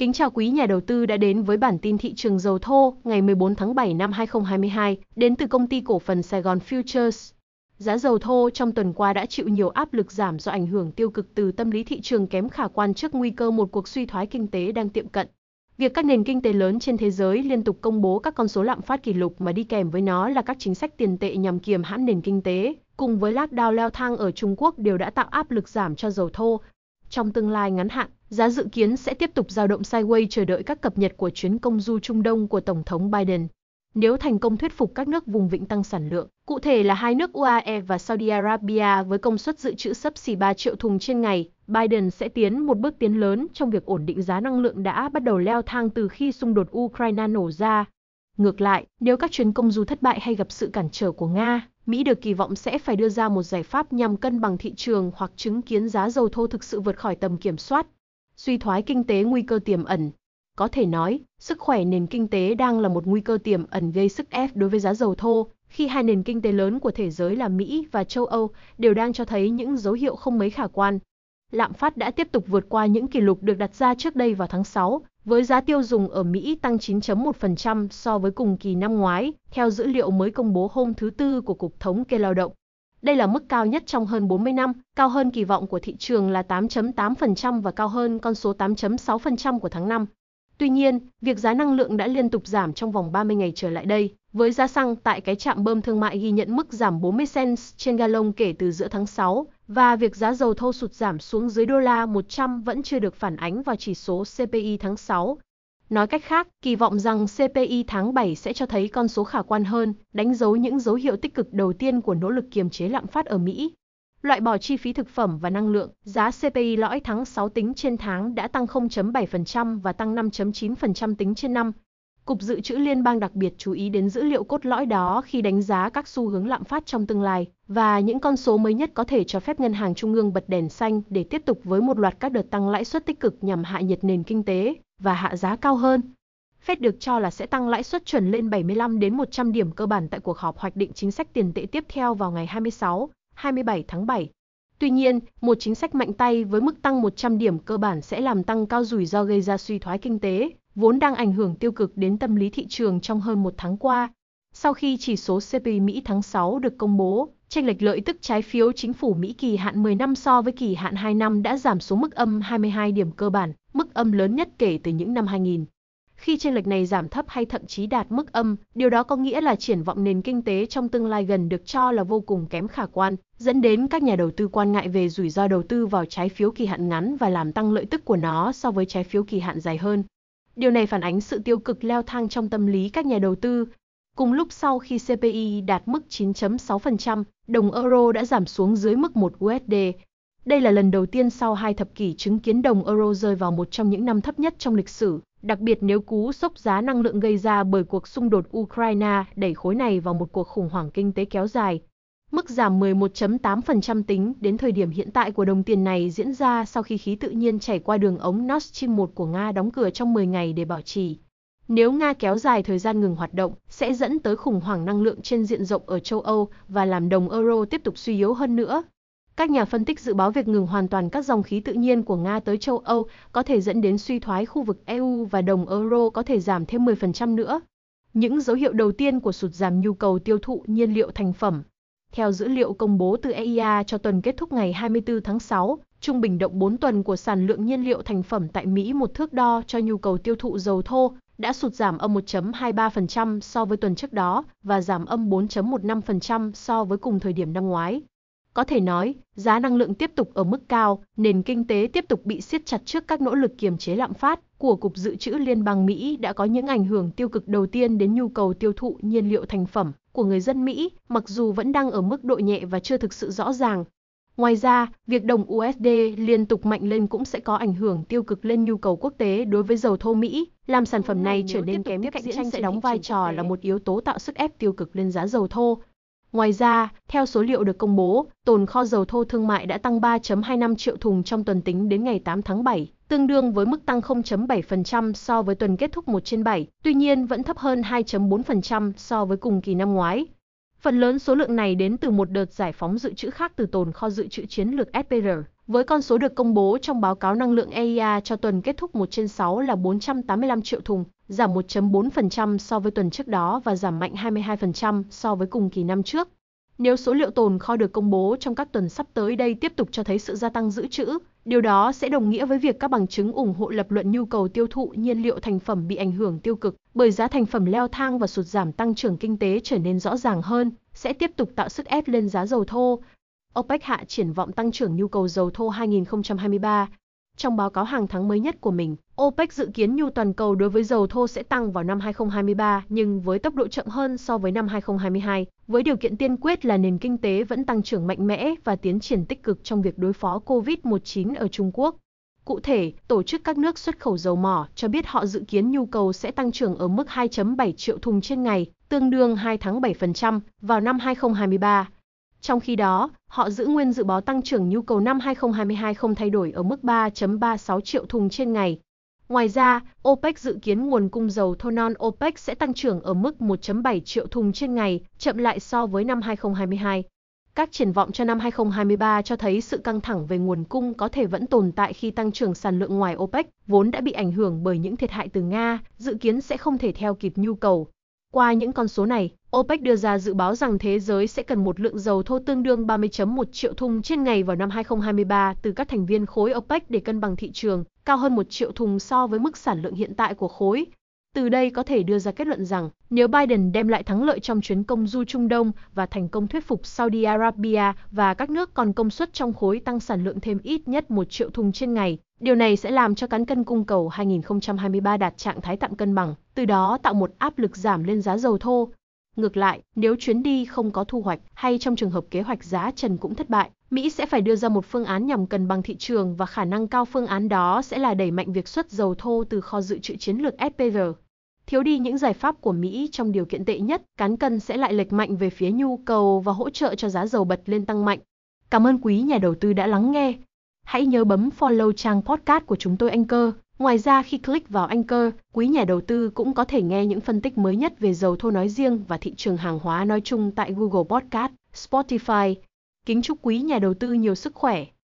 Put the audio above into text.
Kính chào quý nhà đầu tư đã đến với bản tin thị trường dầu thô ngày 14 tháng 7 năm 2022 đến từ công ty cổ phần Sài Gòn Futures. Giá dầu thô trong tuần qua đã chịu nhiều áp lực giảm do ảnh hưởng tiêu cực từ tâm lý thị trường kém khả quan trước nguy cơ một cuộc suy thoái kinh tế đang tiệm cận. Việc các nền kinh tế lớn trên thế giới liên tục công bố các con số lạm phát kỷ lục mà đi kèm với nó là các chính sách tiền tệ nhằm kiềm hãm nền kinh tế, cùng với lockdown leo thang ở Trung Quốc đều đã tạo áp lực giảm cho dầu thô. Trong tương lai ngắn hạn, giá dự kiến sẽ tiếp tục dao động sideways chờ đợi các cập nhật của chuyến công du Trung Đông của Tổng thống Biden. Nếu thành công thuyết phục các nước vùng vịnh tăng sản lượng, cụ thể là hai nước UAE và Saudi Arabia với công suất dự trữ sấp xỉ 3 triệu thùng trên ngày, Biden sẽ tiến một bước tiến lớn trong việc ổn định giá năng lượng đã bắt đầu leo thang từ khi xung đột Ukraine nổ ra. Ngược lại, nếu các chuyến công du thất bại hay gặp sự cản trở của Nga, Mỹ được kỳ vọng sẽ phải đưa ra một giải pháp nhằm cân bằng thị trường hoặc chứng kiến giá dầu thô thực sự vượt khỏi tầm kiểm soát. Suy thoái kinh tế nguy cơ tiềm ẩn. Có thể nói, sức khỏe nền kinh tế đang là một nguy cơ tiềm ẩn gây sức ép đối với giá dầu thô, khi hai nền kinh tế lớn của thế giới là Mỹ và châu Âu đều đang cho thấy những dấu hiệu không mấy khả quan. Lạm phát đã tiếp tục vượt qua những kỷ lục được đặt ra trước đây vào tháng 6, với giá tiêu dùng ở Mỹ tăng 9.1% so với cùng kỳ năm ngoái, theo dữ liệu mới công bố hôm thứ Tư của Cục Thống kê Lao động. Đây là mức cao nhất trong hơn 40 năm, cao hơn kỳ vọng của thị trường là 8.8% và cao hơn con số 8.6% của tháng 5. Tuy nhiên, việc giá năng lượng đã liên tục giảm trong vòng 30 ngày trở lại đây, với giá xăng tại cái trạm bơm thương mại ghi nhận mức giảm 40 cents trên gallon kể từ giữa tháng 6, và việc giá dầu thô sụt giảm xuống dưới đô la 100 vẫn chưa được phản ánh vào chỉ số CPI tháng 6. Nói cách khác, kỳ vọng rằng CPI tháng 7 sẽ cho thấy con số khả quan hơn, đánh dấu những dấu hiệu tích cực đầu tiên của nỗ lực kiềm chế lạm phát ở Mỹ. Loại bỏ chi phí thực phẩm và năng lượng, giá CPI lõi tháng 6 tính trên tháng đã tăng 0.7% và tăng 5.9% tính trên năm. Cục Dự trữ Liên bang đặc biệt chú ý đến dữ liệu cốt lõi đó khi đánh giá các xu hướng lạm phát trong tương lai, và những con số mới nhất có thể cho phép ngân hàng trung ương bật đèn xanh để tiếp tục với một loạt các đợt tăng lãi suất tích cực nhằm hạ nhiệt nền kinh tế và hạ giá cao hơn. Fed được cho là sẽ tăng lãi suất chuẩn lên 75 đến 100 điểm cơ bản tại cuộc họp hoạch định chính sách tiền tệ tiếp theo vào ngày 26, 27 tháng 7. Tuy nhiên, một chính sách mạnh tay với mức tăng 100 điểm cơ bản sẽ làm tăng cao rủi ro gây ra suy thoái kinh tế, vốn đang ảnh hưởng tiêu cực đến tâm lý thị trường trong hơn một tháng qua. Sau khi chỉ số CPI Mỹ tháng 6 được công bố, chênh lệch lợi tức trái phiếu chính phủ Mỹ kỳ hạn 10 năm so với kỳ hạn 2 năm đã giảm xuống mức âm 22 điểm cơ bản, mức âm lớn nhất kể từ những năm 2000. Khi chênh lệch này giảm thấp hay thậm chí đạt mức âm, điều đó có nghĩa là triển vọng nền kinh tế trong tương lai gần được cho là vô cùng kém khả quan, dẫn đến các nhà đầu tư quan ngại về rủi ro đầu tư vào trái phiếu kỳ hạn ngắn và làm tăng lợi tức của nó so với trái phiếu kỳ hạn dài hơn. Điều này phản ánh sự tiêu cực leo thang trong tâm lý các nhà đầu tư. Cùng lúc sau khi CPI đạt mức 9.6%, đồng euro đã giảm xuống dưới mức 1 USD. Đây là lần đầu tiên sau hai thập kỷ chứng kiến đồng euro rơi vào một trong những năm thấp nhất trong lịch sử, đặc biệt nếu cú sốc giá năng lượng gây ra bởi cuộc xung đột Ukraine đẩy khối này vào một cuộc khủng hoảng kinh tế kéo dài. Mức giảm 11.8% tính đến thời điểm hiện tại của đồng tiền này diễn ra sau khi khí tự nhiên chảy qua đường ống Nord Stream 1 của Nga đóng cửa trong 10 ngày để bảo trì. Nếu Nga kéo dài thời gian ngừng hoạt động, sẽ dẫn tới khủng hoảng năng lượng trên diện rộng ở châu Âu và làm đồng euro tiếp tục suy yếu hơn nữa. Các nhà phân tích dự báo việc ngừng hoàn toàn các dòng khí tự nhiên của Nga tới châu Âu có thể dẫn đến suy thoái khu vực EU và đồng euro có thể giảm thêm 10% nữa. Những dấu hiệu đầu tiên của sụt giảm nhu cầu tiêu thụ nhiên liệu thành phẩm theo dữ liệu công bố từ EIA cho tuần kết thúc ngày 24 tháng 6, trung bình động 4 tuần của sản lượng nhiên liệu thành phẩm tại Mỹ một thước đo cho nhu cầu tiêu thụ dầu thô đã sụt giảm âm 1.23% so với tuần trước đó và giảm âm 4.15% so với cùng thời điểm năm ngoái. Có thể nói, giá năng lượng tiếp tục ở mức cao, nền kinh tế tiếp tục bị siết chặt trước các nỗ lực kiềm chế lạm phát của Cục Dự trữ Liên bang Mỹ đã có những ảnh hưởng tiêu cực đầu tiên đến nhu cầu tiêu thụ nhiên liệu thành phẩm của người dân Mỹ, mặc dù vẫn đang ở mức độ nhẹ và chưa thực sự rõ ràng. Ngoài ra, việc đồng USD liên tục mạnh lên cũng sẽ có ảnh hưởng tiêu cực lên nhu cầu quốc tế đối với dầu thô Mỹ, làm sản phẩm này trở nên kém cạnh tranh sẽ đóng vai trò là một yếu tố tạo sức ép tiêu cực lên giá dầu thô. Ngoài ra, theo số liệu được công bố, tồn kho dầu thô thương mại đã tăng 3.25 triệu thùng trong tuần tính đến ngày 8 tháng 7, tương đương với mức tăng 0.7% so với tuần kết thúc 1 trên 7, tuy nhiên vẫn thấp hơn 2.4% so với cùng kỳ năm ngoái. Phần lớn số lượng này đến từ một đợt giải phóng dự trữ khác từ tồn kho dự trữ chiến lược SPR, với con số được công bố trong báo cáo năng lượng EIA cho tuần kết thúc 1 trên 6 là 485 triệu thùng, giảm 1.4% so với tuần trước đó và giảm mạnh 22% so với cùng kỳ năm trước. Nếu số liệu tồn kho được công bố trong các tuần sắp tới đây tiếp tục cho thấy sự gia tăng dự trữ, điều đó sẽ đồng nghĩa với việc các bằng chứng ủng hộ lập luận nhu cầu tiêu thụ nhiên liệu thành phẩm bị ảnh hưởng tiêu cực bởi giá thành phẩm leo thang và sụt giảm tăng trưởng kinh tế trở nên rõ ràng hơn, sẽ tiếp tục tạo sức ép lên giá dầu thô. OPEC hạ triển vọng tăng trưởng nhu cầu dầu thô 2023. Trong báo cáo hàng tháng mới nhất của mình, OPEC dự kiến nhu toàn cầu đối với dầu thô sẽ tăng vào năm 2023 nhưng với tốc độ chậm hơn so với năm 2022, với điều kiện tiên quyết là nền kinh tế vẫn tăng trưởng mạnh mẽ và tiến triển tích cực trong việc đối phó COVID-19 ở Trung Quốc. Cụ thể, Tổ chức các nước xuất khẩu dầu mỏ cho biết họ dự kiến nhu cầu sẽ tăng trưởng ở mức 2.7 triệu thùng trên ngày, tương đương 2 tháng 7% vào năm 2023. Trong khi đó, họ giữ nguyên dự báo tăng trưởng nhu cầu năm 2022 không thay đổi ở mức 3.36 triệu thùng trên ngày. Ngoài ra, OPEC dự kiến nguồn cung dầu thô non OPEC sẽ tăng trưởng ở mức 1.7 triệu thùng trên ngày, chậm lại so với năm 2022. Các triển vọng cho năm 2023 cho thấy sự căng thẳng về nguồn cung có thể vẫn tồn tại khi tăng trưởng sản lượng ngoài OPEC, vốn đã bị ảnh hưởng bởi những thiệt hại từ Nga, dự kiến sẽ không thể theo kịp nhu cầu. Qua những con số này, OPEC đưa ra dự báo rằng thế giới sẽ cần một lượng dầu thô tương đương 30.1 triệu thùng trên ngày vào năm 2023 từ các thành viên khối OPEC để cân bằng thị trường, cao hơn 1 triệu thùng so với mức sản lượng hiện tại của khối. Từ đây có thể đưa ra kết luận rằng, nếu Biden đem lại thắng lợi trong chuyến công du Trung Đông và thành công thuyết phục Saudi Arabia và các nước còn công suất trong khối tăng sản lượng thêm ít nhất 1 triệu thùng trên ngày, điều này sẽ làm cho cán cân cung cầu 2023 đạt trạng thái tạm cân bằng, từ đó tạo một áp lực giảm lên giá dầu thô. Ngược lại, nếu chuyến đi không có thu hoạch hay trong trường hợp kế hoạch giá trần cũng thất bại, Mỹ sẽ phải đưa ra một phương án nhằm cân bằng thị trường và khả năng cao phương án đó sẽ là đẩy mạnh việc xuất dầu thô từ kho dự trữ chiến lược SPR. Thiếu đi những giải pháp của Mỹ trong điều kiện tệ nhất, cán cân sẽ lại lệch mạnh về phía nhu cầu và hỗ trợ cho giá dầu bật lên tăng mạnh. Cảm ơn quý nhà đầu tư đã lắng nghe. Hãy nhớ bấm follow trang podcast của chúng tôi Anchor. Ngoài ra khi click vào Anchor, quý nhà đầu tư cũng có thể nghe những phân tích mới nhất về dầu thô nói riêng và thị trường hàng hóa nói chung tại Google Podcast, Spotify. Kính chúc quý nhà đầu tư nhiều sức khỏe.